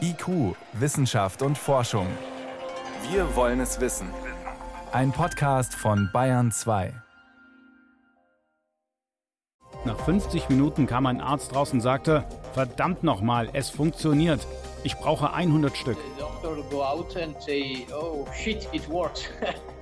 IQ, Wissenschaft und Forschung. Wir wollen es wissen. Ein Podcast von Bayern 2. Nach 50 Minuten kam ein Arzt raus und sagte, verdammt nochmal, es funktioniert. Ich brauche 100 Stück.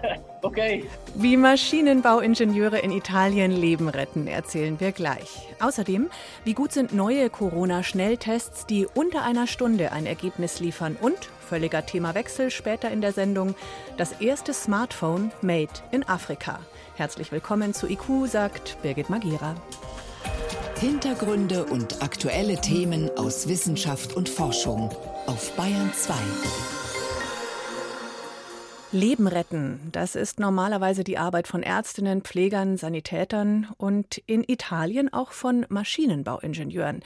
okay. Wie Maschinenbauingenieure in Italien Leben retten, erzählen wir gleich. Außerdem, wie gut sind neue Corona-Schnelltests, die unter einer Stunde ein Ergebnis liefern und, völliger Themawechsel später in der Sendung, das erste Smartphone made in Afrika. Herzlich willkommen zu IQ, sagt Birgit Magira. Hintergründe und aktuelle Themen aus Wissenschaft und Forschung auf Bayern 2. Leben retten, das ist normalerweise die Arbeit von Ärztinnen, Pflegern, Sanitätern und in Italien auch von Maschinenbauingenieuren.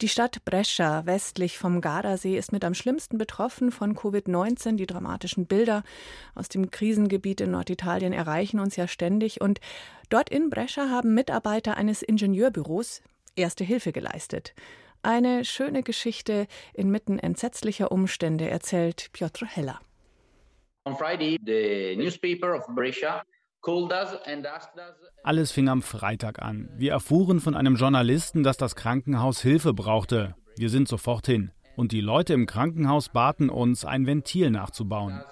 Die Stadt Brescia westlich vom Gardasee ist mit am schlimmsten betroffen von Covid-19. Die dramatischen Bilder aus dem Krisengebiet in Norditalien erreichen uns ja ständig. Und dort in Brescia haben Mitarbeiter eines Ingenieurbüros erste Hilfe geleistet. Eine schöne Geschichte inmitten entsetzlicher Umstände erzählt Piotr Heller. Alles fing am Freitag an. Wir erfuhren von einem Journalisten, dass das Krankenhaus Hilfe brauchte. Wir sind sofort hin. Und die Leute im Krankenhaus baten uns, ein Ventil nachzubauen.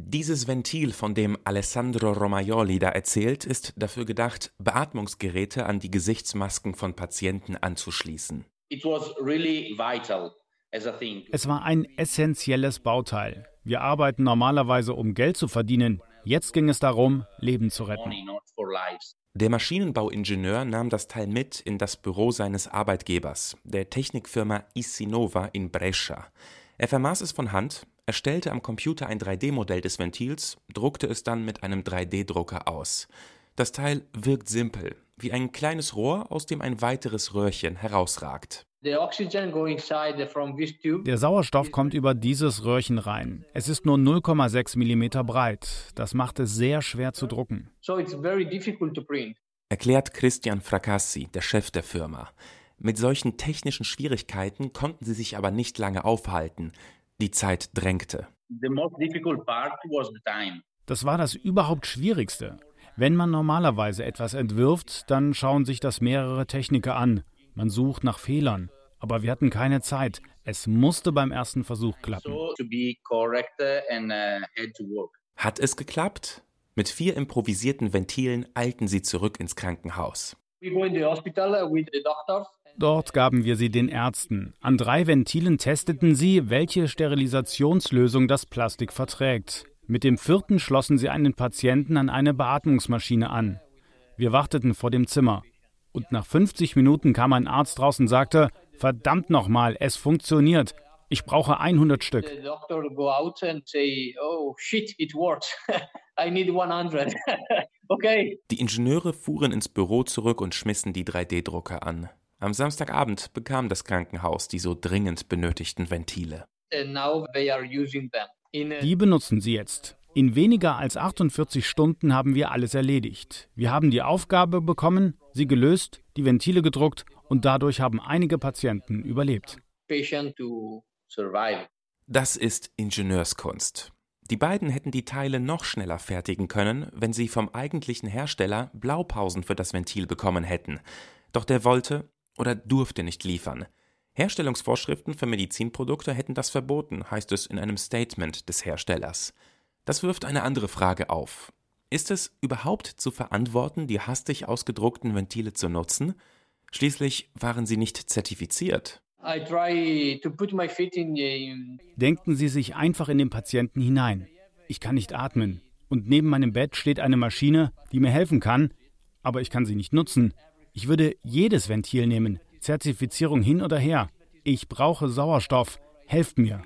Dieses Ventil, von dem Alessandro Romaioli da erzählt, ist dafür gedacht, Beatmungsgeräte an die Gesichtsmasken von Patienten anzuschließen. It was really vital es war ein essentielles Bauteil. Wir arbeiten normalerweise, um Geld zu verdienen. Jetzt ging es darum, Leben zu retten. Der Maschinenbauingenieur nahm das Teil mit in das Büro seines Arbeitgebers, der Technikfirma Isinova in Brescia. Er vermaß es von Hand, erstellte am Computer ein 3D-Modell des Ventils, druckte es dann mit einem 3D-Drucker aus. Das Teil wirkt simpel, wie ein kleines Rohr, aus dem ein weiteres Röhrchen herausragt. Der Sauerstoff kommt über dieses Röhrchen rein. Es ist nur 0,6 mm breit. Das macht es sehr schwer zu drucken. Erklärt Christian Fracassi, der Chef der Firma. Mit solchen technischen Schwierigkeiten konnten sie sich aber nicht lange aufhalten. Die Zeit drängte. Das war das überhaupt Schwierigste. Wenn man normalerweise etwas entwirft, dann schauen sich das mehrere Techniker an. Man sucht nach Fehlern. Aber wir hatten keine Zeit. Es musste beim ersten Versuch klappen. Uh, Hat es geklappt? Mit vier improvisierten Ventilen eilten sie zurück ins Krankenhaus. Uh, Dort gaben wir sie den Ärzten. An drei Ventilen testeten sie, welche Sterilisationslösung das Plastik verträgt. Mit dem vierten schlossen sie einen Patienten an eine Beatmungsmaschine an. Wir warteten vor dem Zimmer. Und nach 50 Minuten kam ein Arzt raus und sagte, verdammt nochmal, es funktioniert. Ich brauche 100 Stück. Oh, okay. Die Ingenieure fuhren ins Büro zurück und schmissen die 3D-Drucker an. Am Samstagabend bekam das Krankenhaus die so dringend benötigten Ventile. Die benutzen sie jetzt. In weniger als 48 Stunden haben wir alles erledigt. Wir haben die Aufgabe bekommen, sie gelöst, die Ventile gedruckt und dadurch haben einige Patienten überlebt. Das ist Ingenieurskunst. Die beiden hätten die Teile noch schneller fertigen können, wenn sie vom eigentlichen Hersteller Blaupausen für das Ventil bekommen hätten. Doch der wollte oder durfte nicht liefern. Herstellungsvorschriften für Medizinprodukte hätten das verboten, heißt es in einem Statement des Herstellers. Das wirft eine andere Frage auf. Ist es überhaupt zu verantworten, die hastig ausgedruckten Ventile zu nutzen? Schließlich waren sie nicht zertifiziert. Denken Sie sich einfach in den Patienten hinein. Ich kann nicht atmen. Und neben meinem Bett steht eine Maschine, die mir helfen kann, aber ich kann sie nicht nutzen. Ich würde jedes Ventil nehmen, Zertifizierung hin oder her. Ich brauche Sauerstoff. Helft mir.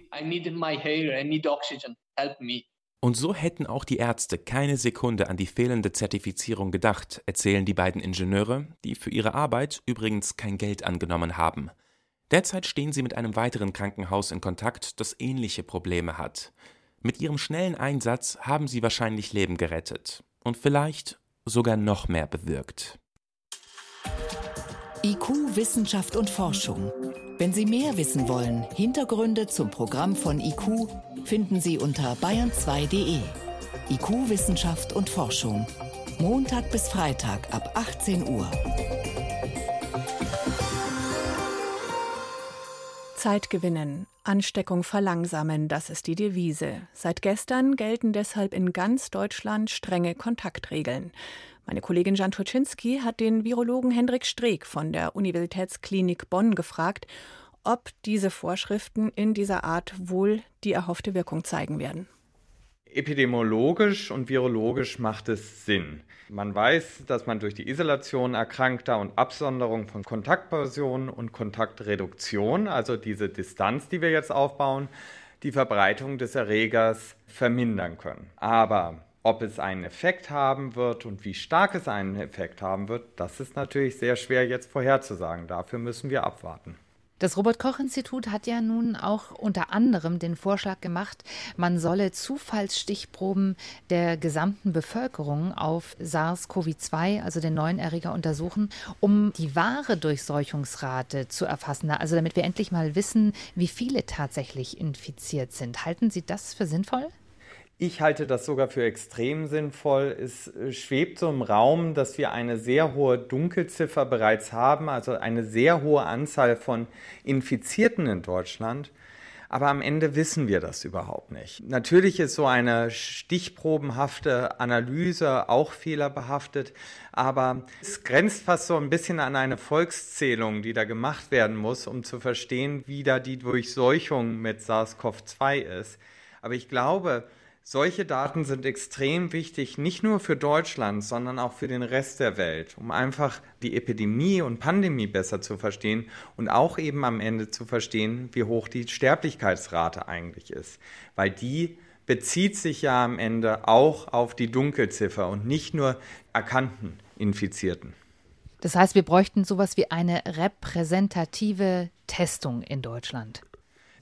Und so hätten auch die Ärzte keine Sekunde an die fehlende Zertifizierung gedacht, erzählen die beiden Ingenieure, die für ihre Arbeit übrigens kein Geld angenommen haben. Derzeit stehen sie mit einem weiteren Krankenhaus in Kontakt, das ähnliche Probleme hat. Mit ihrem schnellen Einsatz haben sie wahrscheinlich Leben gerettet und vielleicht sogar noch mehr bewirkt. IQ, Wissenschaft und Forschung. Wenn Sie mehr wissen wollen, Hintergründe zum Programm von IQ finden Sie unter bayern2.de. IQ, Wissenschaft und Forschung. Montag bis Freitag ab 18 Uhr. Zeit gewinnen, Ansteckung verlangsamen, das ist die Devise. Seit gestern gelten deshalb in ganz Deutschland strenge Kontaktregeln. Meine Kollegin Jan Turczynski hat den Virologen Hendrik Streeck von der Universitätsklinik Bonn gefragt, ob diese Vorschriften in dieser Art wohl die erhoffte Wirkung zeigen werden. Epidemiologisch und virologisch macht es Sinn. Man weiß, dass man durch die Isolation Erkrankter und Absonderung von Kontaktpersonen und Kontaktreduktion, also diese Distanz, die wir jetzt aufbauen, die Verbreitung des Erregers vermindern können. Aber ob es einen Effekt haben wird und wie stark es einen Effekt haben wird, das ist natürlich sehr schwer jetzt vorherzusagen. Dafür müssen wir abwarten. Das Robert Koch Institut hat ja nun auch unter anderem den Vorschlag gemacht, man solle Zufallsstichproben der gesamten Bevölkerung auf SARS-CoV-2, also den neuen Erreger, untersuchen, um die wahre Durchseuchungsrate zu erfassen. Also damit wir endlich mal wissen, wie viele tatsächlich infiziert sind. Halten Sie das für sinnvoll? Ich halte das sogar für extrem sinnvoll. Es äh, schwebt so im Raum, dass wir eine sehr hohe Dunkelziffer bereits haben, also eine sehr hohe Anzahl von Infizierten in Deutschland. Aber am Ende wissen wir das überhaupt nicht. Natürlich ist so eine stichprobenhafte Analyse auch fehlerbehaftet, aber es grenzt fast so ein bisschen an eine Volkszählung, die da gemacht werden muss, um zu verstehen, wie da die Durchseuchung mit SARS-CoV-2 ist. Aber ich glaube, solche Daten sind extrem wichtig, nicht nur für Deutschland, sondern auch für den Rest der Welt, um einfach die Epidemie und Pandemie besser zu verstehen und auch eben am Ende zu verstehen, wie hoch die Sterblichkeitsrate eigentlich ist. Weil die bezieht sich ja am Ende auch auf die Dunkelziffer und nicht nur erkannten Infizierten. Das heißt, wir bräuchten sowas wie eine repräsentative Testung in Deutschland.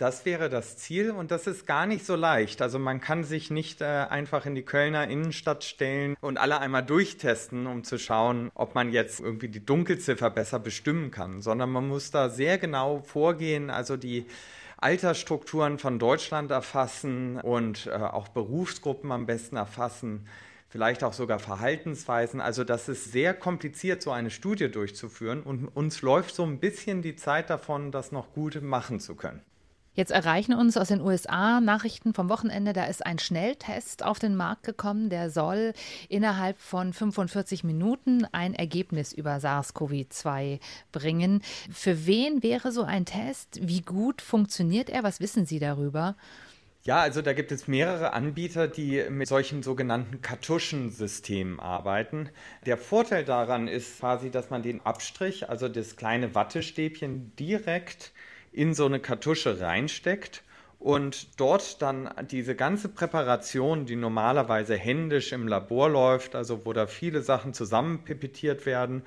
Das wäre das Ziel und das ist gar nicht so leicht. Also man kann sich nicht äh, einfach in die Kölner Innenstadt stellen und alle einmal durchtesten, um zu schauen, ob man jetzt irgendwie die Dunkelziffer besser bestimmen kann, sondern man muss da sehr genau vorgehen, also die Altersstrukturen von Deutschland erfassen und äh, auch Berufsgruppen am besten erfassen vielleicht auch sogar Verhaltensweisen. Also das ist sehr kompliziert, so eine Studie durchzuführen und uns läuft so ein bisschen die Zeit davon, das noch gut machen zu können. Jetzt erreichen uns aus den USA Nachrichten vom Wochenende, da ist ein Schnelltest auf den Markt gekommen, der soll innerhalb von 45 Minuten ein Ergebnis über SARS-CoV-2 bringen. Für wen wäre so ein Test? Wie gut funktioniert er? Was wissen Sie darüber? Ja, also da gibt es mehrere Anbieter, die mit solchen sogenannten Kartuschensystemen arbeiten. Der Vorteil daran ist quasi, dass man den Abstrich, also das kleine Wattestäbchen, direkt in so eine Kartusche reinsteckt und dort dann diese ganze Präparation, die normalerweise händisch im Labor läuft, also wo da viele Sachen zusammenpipettiert werden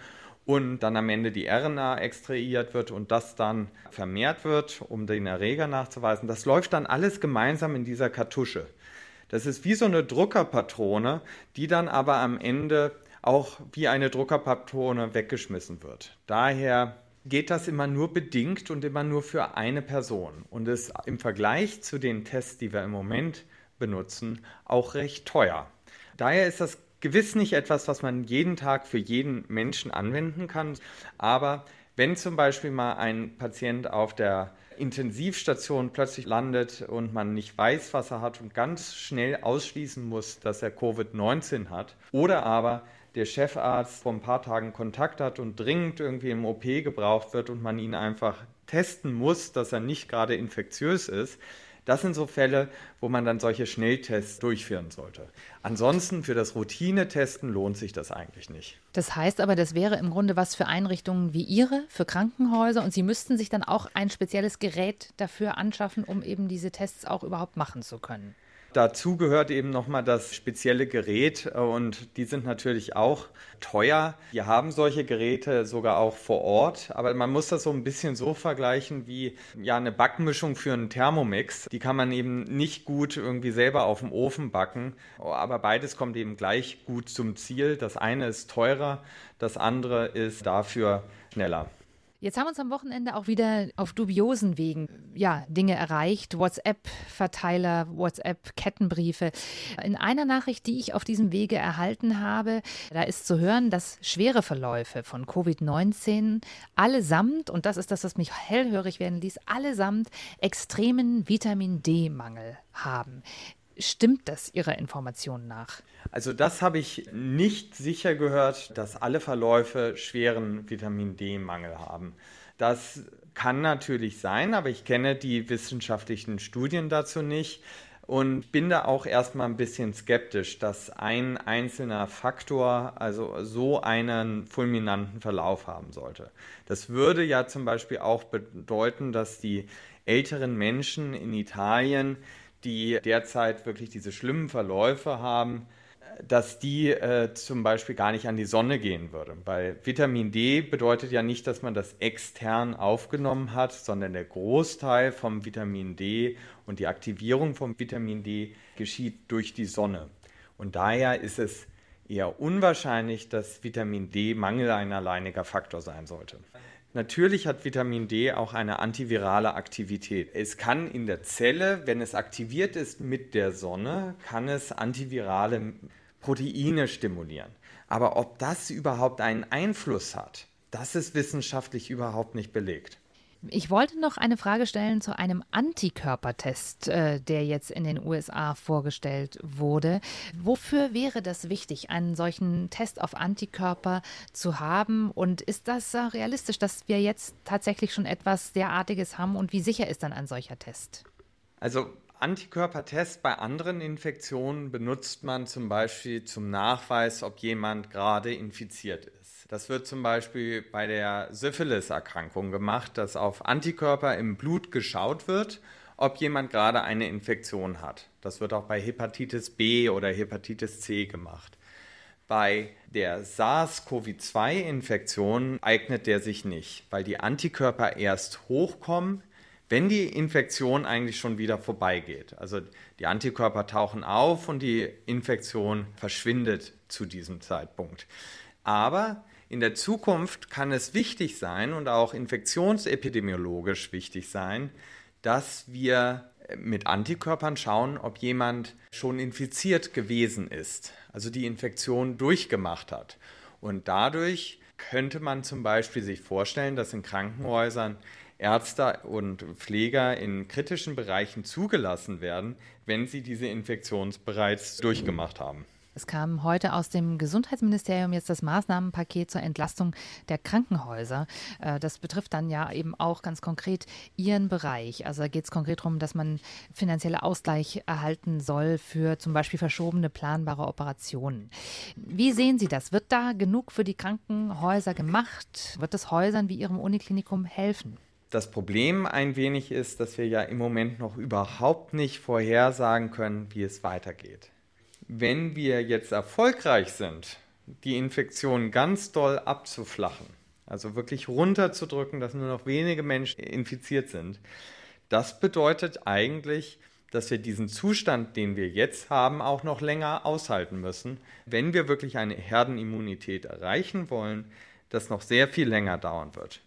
und dann am Ende die RNA extrahiert wird und das dann vermehrt wird, um den Erreger nachzuweisen, das läuft dann alles gemeinsam in dieser Kartusche. Das ist wie so eine Druckerpatrone, die dann aber am Ende auch wie eine Druckerpatrone weggeschmissen wird. Daher geht das immer nur bedingt und immer nur für eine Person und ist im Vergleich zu den Tests, die wir im Moment benutzen, auch recht teuer. Daher ist das gewiss nicht etwas, was man jeden Tag für jeden Menschen anwenden kann, aber wenn zum Beispiel mal ein Patient auf der Intensivstation plötzlich landet und man nicht weiß, was er hat und ganz schnell ausschließen muss, dass er Covid-19 hat, oder aber der Chefarzt vor ein paar Tagen Kontakt hat und dringend irgendwie im OP gebraucht wird und man ihn einfach testen muss, dass er nicht gerade infektiös ist, das sind so Fälle, wo man dann solche Schnelltests durchführen sollte. Ansonsten für das Routinetesten lohnt sich das eigentlich nicht. Das heißt aber, das wäre im Grunde was für Einrichtungen wie Ihre, für Krankenhäuser und Sie müssten sich dann auch ein spezielles Gerät dafür anschaffen, um eben diese Tests auch überhaupt machen zu können. Dazu gehört eben nochmal das spezielle Gerät und die sind natürlich auch teuer. Wir haben solche Geräte sogar auch vor Ort, aber man muss das so ein bisschen so vergleichen wie ja eine Backmischung für einen Thermomix. Die kann man eben nicht gut irgendwie selber auf dem Ofen backen, aber beides kommt eben gleich gut zum Ziel. Das eine ist teurer, das andere ist dafür schneller. Jetzt haben uns am Wochenende auch wieder auf dubiosen Wegen ja, Dinge erreicht. WhatsApp-Verteiler, WhatsApp-Kettenbriefe. In einer Nachricht, die ich auf diesem Wege erhalten habe, da ist zu hören, dass schwere Verläufe von Covid-19 allesamt, und das ist das, was mich hellhörig werden ließ, allesamt extremen Vitamin D-Mangel haben. Stimmt das Ihrer Information nach? Also das habe ich nicht sicher gehört, dass alle Verläufe schweren Vitamin D-Mangel haben. Das kann natürlich sein, aber ich kenne die wissenschaftlichen Studien dazu nicht und bin da auch erstmal ein bisschen skeptisch, dass ein einzelner Faktor also so einen fulminanten Verlauf haben sollte. Das würde ja zum Beispiel auch bedeuten, dass die älteren Menschen in Italien die derzeit wirklich diese schlimmen Verläufe haben, dass die äh, zum Beispiel gar nicht an die Sonne gehen würde. Weil Vitamin D bedeutet ja nicht, dass man das extern aufgenommen hat, sondern der Großteil vom Vitamin D und die Aktivierung vom Vitamin D geschieht durch die Sonne. Und daher ist es eher unwahrscheinlich, dass Vitamin D Mangel ein alleiniger Faktor sein sollte. Natürlich hat Vitamin D auch eine antivirale Aktivität. Es kann in der Zelle, wenn es aktiviert ist mit der Sonne, kann es antivirale Proteine stimulieren. Aber ob das überhaupt einen Einfluss hat, das ist wissenschaftlich überhaupt nicht belegt. Ich wollte noch eine Frage stellen zu einem Antikörpertest, äh, der jetzt in den USA vorgestellt wurde. Wofür wäre das wichtig, einen solchen Test auf Antikörper zu haben? Und ist das äh, realistisch, dass wir jetzt tatsächlich schon etwas derartiges haben? Und wie sicher ist dann ein solcher Test? Also Antikörpertest bei anderen Infektionen benutzt man zum Beispiel zum Nachweis, ob jemand gerade infiziert ist. Das wird zum Beispiel bei der Syphilis-Erkrankung gemacht, dass auf Antikörper im Blut geschaut wird, ob jemand gerade eine Infektion hat. Das wird auch bei Hepatitis B oder Hepatitis C gemacht. Bei der SARS-CoV-2-Infektion eignet der sich nicht, weil die Antikörper erst hochkommen, wenn die Infektion eigentlich schon wieder vorbeigeht. Also die Antikörper tauchen auf und die Infektion verschwindet zu diesem Zeitpunkt. Aber in der Zukunft kann es wichtig sein und auch infektionsepidemiologisch wichtig sein, dass wir mit Antikörpern schauen, ob jemand schon infiziert gewesen ist, also die Infektion durchgemacht hat. Und dadurch könnte man zum Beispiel sich vorstellen, dass in Krankenhäusern Ärzte und Pfleger in kritischen Bereichen zugelassen werden, wenn sie diese Infektion bereits durchgemacht haben. Es kam heute aus dem Gesundheitsministerium jetzt das Maßnahmenpaket zur Entlastung der Krankenhäuser. Äh, das betrifft dann ja eben auch ganz konkret Ihren Bereich. Also da geht es konkret darum, dass man finanzielle Ausgleich erhalten soll für zum Beispiel verschobene planbare Operationen. Wie sehen Sie das? Wird da genug für die Krankenhäuser gemacht? Wird es Häusern wie Ihrem Uniklinikum helfen? Das Problem ein wenig ist, dass wir ja im Moment noch überhaupt nicht vorhersagen können, wie es weitergeht wenn wir jetzt erfolgreich sind, die Infektion ganz doll abzuflachen, also wirklich runterzudrücken, dass nur noch wenige Menschen infiziert sind, das bedeutet eigentlich, dass wir diesen Zustand, den wir jetzt haben, auch noch länger aushalten müssen, wenn wir wirklich eine Herdenimmunität erreichen wollen, das noch sehr viel länger dauern wird.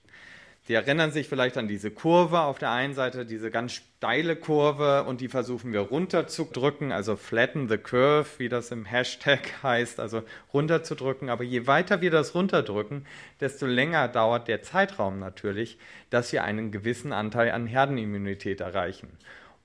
Sie erinnern sich vielleicht an diese Kurve auf der einen Seite, diese ganz steile Kurve und die versuchen wir runterzudrücken, also flatten the curve, wie das im Hashtag heißt, also runterzudrücken. Aber je weiter wir das runterdrücken, desto länger dauert der Zeitraum natürlich, dass wir einen gewissen Anteil an Herdenimmunität erreichen.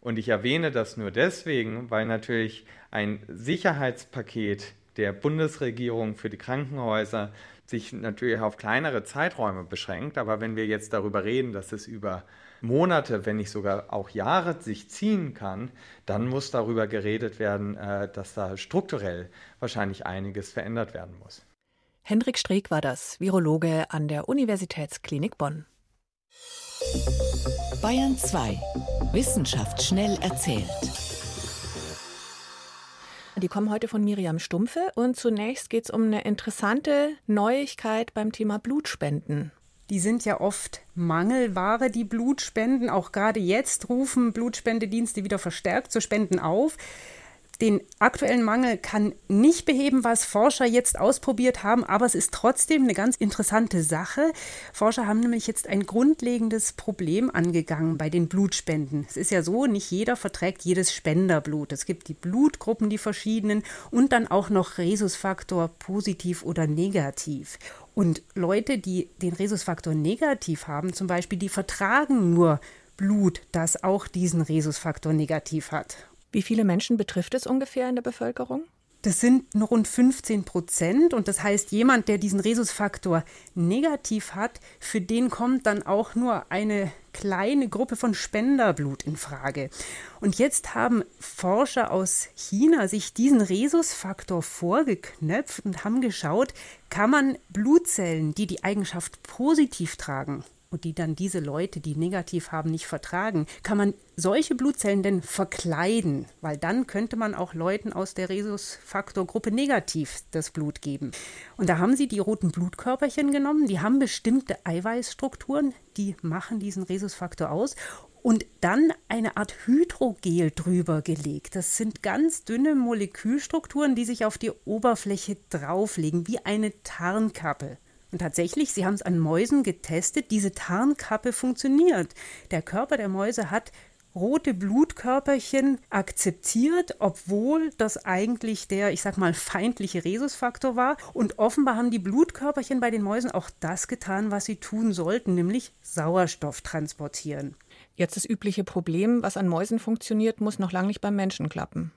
Und ich erwähne das nur deswegen, weil natürlich ein Sicherheitspaket der Bundesregierung für die Krankenhäuser sich natürlich auf kleinere Zeiträume beschränkt. Aber wenn wir jetzt darüber reden, dass es über Monate, wenn nicht sogar auch Jahre sich ziehen kann, dann muss darüber geredet werden, äh, dass da strukturell wahrscheinlich einiges verändert werden muss. Hendrik Streeck war das, Virologe an der Universitätsklinik Bonn. Bayern 2. Wissenschaft schnell erzählt. Die kommen heute von Miriam Stumpfe und zunächst geht es um eine interessante Neuigkeit beim Thema Blutspenden. Die sind ja oft Mangelware, die Blutspenden. Auch gerade jetzt rufen Blutspendedienste wieder verstärkt zu Spenden auf. Den aktuellen Mangel kann nicht beheben, was Forscher jetzt ausprobiert haben, aber es ist trotzdem eine ganz interessante Sache. Forscher haben nämlich jetzt ein grundlegendes Problem angegangen bei den Blutspenden. Es ist ja so, nicht jeder verträgt jedes Spenderblut. Es gibt die Blutgruppen, die verschiedenen und dann auch noch Rhesusfaktor positiv oder negativ. Und Leute, die den Rhesusfaktor negativ haben, zum Beispiel, die vertragen nur Blut, das auch diesen Rhesusfaktor negativ hat. Wie viele Menschen betrifft es ungefähr in der Bevölkerung? Das sind nur rund 15 Prozent und das heißt, jemand, der diesen Rhesusfaktor negativ hat, für den kommt dann auch nur eine kleine Gruppe von Spenderblut in Frage. Und jetzt haben Forscher aus China sich diesen Rhesusfaktor vorgeknöpft und haben geschaut, kann man Blutzellen, die die Eigenschaft positiv tragen, und die dann diese Leute, die negativ haben, nicht vertragen, kann man solche Blutzellen denn verkleiden? Weil dann könnte man auch Leuten aus der Rhesusfaktorgruppe negativ das Blut geben. Und da haben sie die roten Blutkörperchen genommen, die haben bestimmte Eiweißstrukturen, die machen diesen Rhesusfaktor aus und dann eine Art Hydrogel drüber gelegt. Das sind ganz dünne Molekülstrukturen, die sich auf die Oberfläche drauflegen, wie eine Tarnkappe. Und tatsächlich, sie haben es an Mäusen getestet, diese Tarnkappe funktioniert. Der Körper der Mäuse hat rote Blutkörperchen akzeptiert, obwohl das eigentlich der, ich sag mal, feindliche Rhesusfaktor war. Und offenbar haben die Blutkörperchen bei den Mäusen auch das getan, was sie tun sollten, nämlich Sauerstoff transportieren. Jetzt das übliche Problem, was an Mäusen funktioniert, muss noch lange nicht beim Menschen klappen.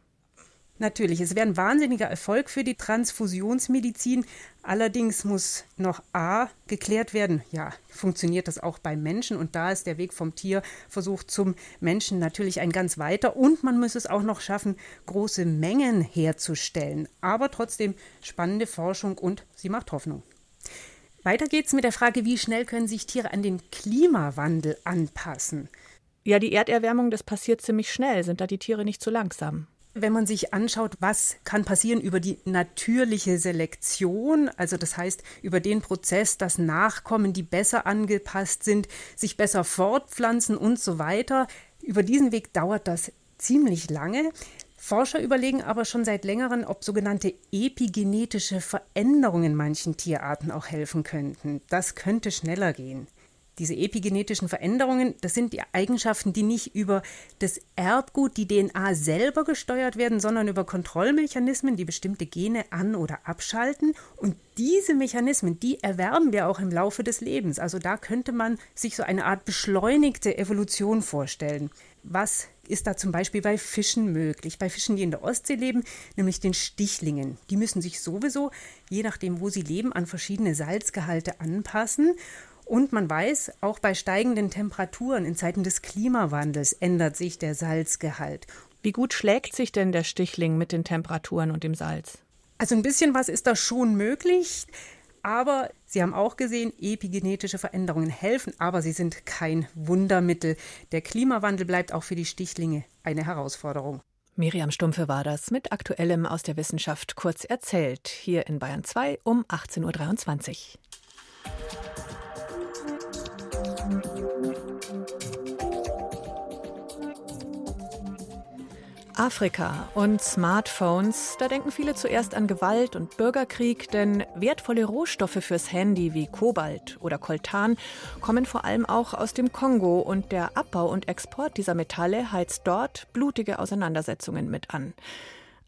Natürlich, es wäre ein wahnsinniger Erfolg für die Transfusionsmedizin. Allerdings muss noch A geklärt werden, ja, funktioniert das auch beim Menschen? Und da ist der Weg vom Tierversuch zum Menschen natürlich ein ganz weiter. Und man muss es auch noch schaffen, große Mengen herzustellen. Aber trotzdem spannende Forschung und sie macht Hoffnung. Weiter geht's mit der Frage, wie schnell können sich Tiere an den Klimawandel anpassen? Ja, die Erderwärmung, das passiert ziemlich schnell. Sind da die Tiere nicht zu langsam? Wenn man sich anschaut, was kann passieren über die natürliche Selektion, also das heißt über den Prozess, dass Nachkommen, die besser angepasst sind, sich besser fortpflanzen und so weiter, über diesen Weg dauert das ziemlich lange. Forscher überlegen aber schon seit längerem, ob sogenannte epigenetische Veränderungen manchen Tierarten auch helfen könnten. Das könnte schneller gehen. Diese epigenetischen Veränderungen, das sind die Eigenschaften, die nicht über das Erbgut, die DNA selber gesteuert werden, sondern über Kontrollmechanismen, die bestimmte Gene an- oder abschalten. Und diese Mechanismen, die erwerben wir auch im Laufe des Lebens. Also da könnte man sich so eine Art beschleunigte Evolution vorstellen. Was ist da zum Beispiel bei Fischen möglich? Bei Fischen, die in der Ostsee leben, nämlich den Stichlingen. Die müssen sich sowieso, je nachdem, wo sie leben, an verschiedene Salzgehalte anpassen. Und man weiß, auch bei steigenden Temperaturen in Zeiten des Klimawandels ändert sich der Salzgehalt. Wie gut schlägt sich denn der Stichling mit den Temperaturen und dem Salz? Also ein bisschen was ist da schon möglich. Aber Sie haben auch gesehen, epigenetische Veränderungen helfen, aber sie sind kein Wundermittel. Der Klimawandel bleibt auch für die Stichlinge eine Herausforderung. Miriam Stumpfe war das mit Aktuellem aus der Wissenschaft kurz erzählt, hier in Bayern 2 um 18.23 Uhr. Afrika und Smartphones, da denken viele zuerst an Gewalt und Bürgerkrieg, denn wertvolle Rohstoffe fürs Handy wie Kobalt oder Koltan kommen vor allem auch aus dem Kongo und der Abbau und Export dieser Metalle heizt dort blutige Auseinandersetzungen mit an.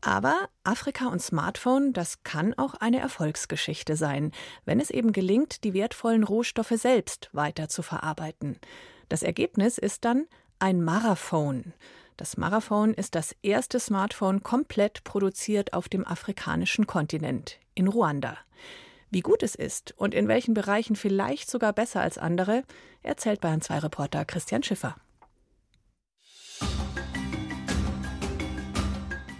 Aber Afrika und Smartphone, das kann auch eine Erfolgsgeschichte sein, wenn es eben gelingt, die wertvollen Rohstoffe selbst weiter zu verarbeiten. Das Ergebnis ist dann ein Marathon. Das Marathon ist das erste Smartphone komplett produziert auf dem afrikanischen Kontinent, in Ruanda. Wie gut es ist und in welchen Bereichen vielleicht sogar besser als andere, erzählt Bayern 2 Reporter Christian Schiffer.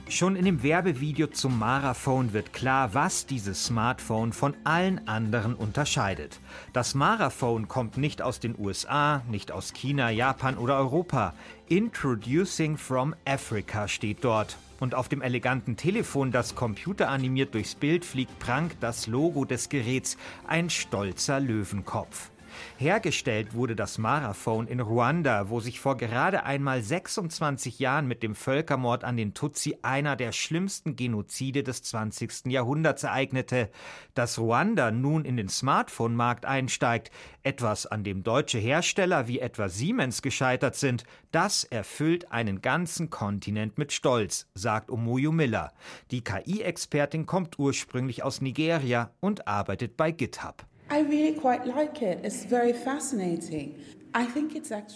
Schon in dem Werbevideo zum Maraphone wird klar, was dieses Smartphone von allen anderen unterscheidet. Das Maraphone kommt nicht aus den USA, nicht aus China, Japan oder Europa. Introducing from Africa steht dort. Und auf dem eleganten Telefon, das computeranimiert durchs Bild fliegt, prangt das Logo des Geräts, ein stolzer Löwenkopf. Hergestellt wurde das Maraphone in Ruanda, wo sich vor gerade einmal 26 Jahren mit dem Völkermord an den Tutsi einer der schlimmsten Genozide des 20. Jahrhunderts ereignete. Dass Ruanda nun in den Smartphone-Markt einsteigt, etwas an dem deutsche Hersteller wie etwa Siemens gescheitert sind, das erfüllt einen ganzen Kontinent mit Stolz, sagt Omoyo Miller. Die KI-Expertin kommt ursprünglich aus Nigeria und arbeitet bei GitHub.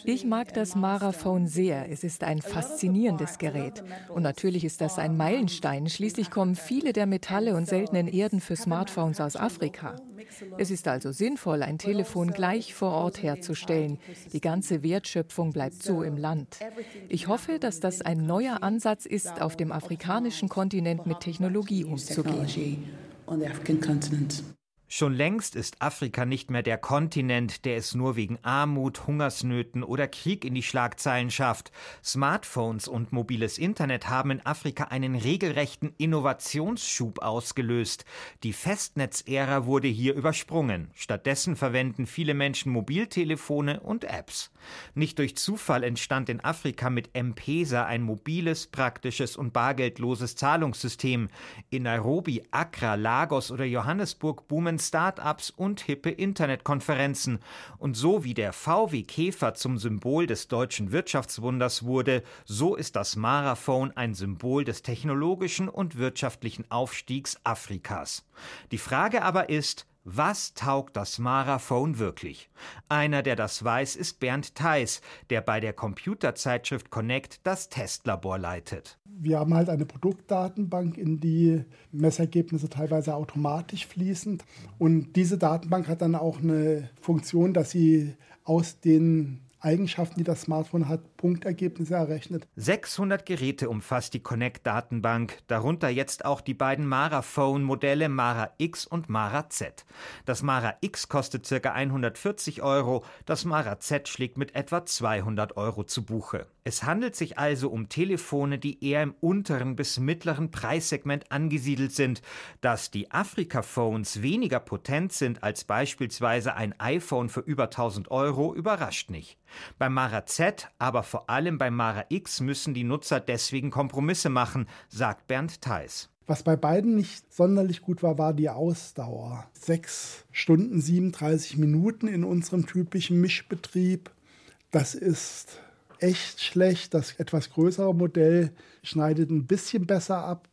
Ich mag das Maraphone sehr. Es ist ein faszinierendes Gerät. Und natürlich ist das ein Meilenstein. Schließlich kommen viele der Metalle und seltenen Erden für Smartphones aus Afrika. Es ist also sinnvoll, ein Telefon gleich vor Ort herzustellen. Die ganze Wertschöpfung bleibt so im Land. Ich hoffe, dass das ein neuer Ansatz ist, auf dem afrikanischen Kontinent mit Technologie umzugehen. Schon längst ist Afrika nicht mehr der Kontinent, der es nur wegen Armut, Hungersnöten oder Krieg in die Schlagzeilen schafft. Smartphones und mobiles Internet haben in Afrika einen regelrechten Innovationsschub ausgelöst. Die Festnetzära wurde hier übersprungen. Stattdessen verwenden viele Menschen Mobiltelefone und Apps. Nicht durch Zufall entstand in Afrika mit M-Pesa ein mobiles, praktisches und bargeldloses Zahlungssystem. In Nairobi, Accra, Lagos oder Johannesburg boomen Start-ups und hippe Internetkonferenzen. Und so wie der VW Käfer zum Symbol des deutschen Wirtschaftswunders wurde, so ist das Maraphone ein Symbol des technologischen und wirtschaftlichen Aufstiegs Afrikas. Die Frage aber ist, was taugt das Maraphone wirklich? Einer, der das weiß, ist Bernd Theis, der bei der Computerzeitschrift Connect das Testlabor leitet. Wir haben halt eine Produktdatenbank, in die Messergebnisse teilweise automatisch fließen. Und diese Datenbank hat dann auch eine Funktion, dass sie aus den Eigenschaften, die das Smartphone hat, Punktergebnisse errechnet. 600 Geräte umfasst die Connect-Datenbank, darunter jetzt auch die beiden Mara-Phone-Modelle Mara X und Mara Z. Das Mara X kostet ca. 140 Euro, das Mara Z schlägt mit etwa 200 Euro zu Buche. Es handelt sich also um Telefone, die eher im unteren bis mittleren Preissegment angesiedelt sind. Dass die Afrika-Phones weniger potent sind als beispielsweise ein iPhone für über 1000 Euro, überrascht nicht. Beim Mara Z, aber vor allem beim Mara X müssen die Nutzer deswegen Kompromisse machen, sagt Bernd Theis. Was bei beiden nicht sonderlich gut war, war die Ausdauer. Sechs Stunden 37 Minuten in unserem typischen Mischbetrieb. Das ist echt schlecht. Das etwas größere Modell schneidet ein bisschen besser ab.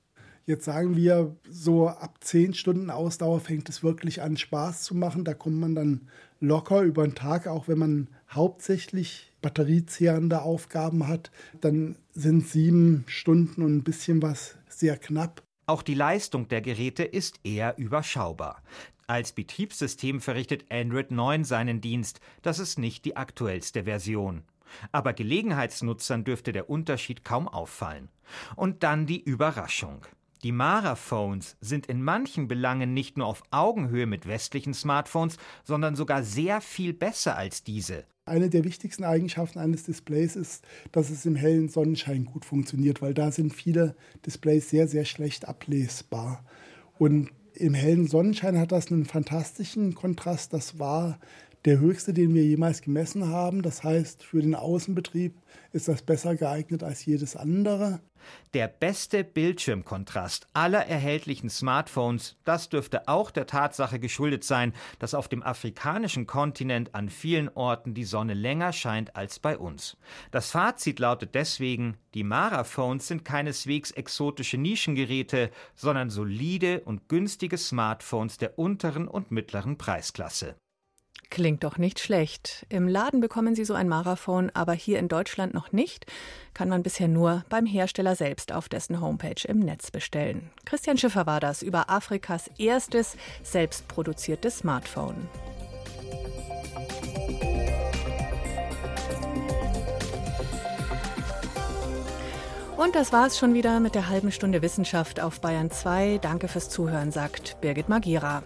Jetzt sagen wir, so ab 10 Stunden Ausdauer fängt es wirklich an, Spaß zu machen. Da kommt man dann locker über den Tag, auch wenn man hauptsächlich batteriezehrende Aufgaben hat. Dann sind sieben Stunden und ein bisschen was sehr knapp. Auch die Leistung der Geräte ist eher überschaubar. Als Betriebssystem verrichtet Android 9 seinen Dienst. Das ist nicht die aktuellste Version. Aber Gelegenheitsnutzern dürfte der Unterschied kaum auffallen. Und dann die Überraschung. Die Mara-Phones sind in manchen Belangen nicht nur auf Augenhöhe mit westlichen Smartphones, sondern sogar sehr viel besser als diese. Eine der wichtigsten Eigenschaften eines Displays ist, dass es im hellen Sonnenschein gut funktioniert, weil da sind viele Displays sehr, sehr schlecht ablesbar. Und im hellen Sonnenschein hat das einen fantastischen Kontrast. Das war der höchste, den wir jemals gemessen haben. Das heißt, für den Außenbetrieb ist das besser geeignet als jedes andere. Der beste Bildschirmkontrast aller erhältlichen Smartphones, das dürfte auch der Tatsache geschuldet sein, dass auf dem afrikanischen Kontinent an vielen Orten die Sonne länger scheint als bei uns. Das Fazit lautet deswegen, die Mara-Phones sind keineswegs exotische Nischengeräte, sondern solide und günstige Smartphones der unteren und mittleren Preisklasse. Klingt doch nicht schlecht. Im Laden bekommen Sie so ein Maraphone, aber hier in Deutschland noch nicht. Kann man bisher nur beim Hersteller selbst auf dessen Homepage im Netz bestellen. Christian Schiffer war das über Afrikas erstes selbstproduziertes Smartphone. Und das war es schon wieder mit der halben Stunde Wissenschaft auf Bayern 2. Danke fürs Zuhören, sagt Birgit Magira.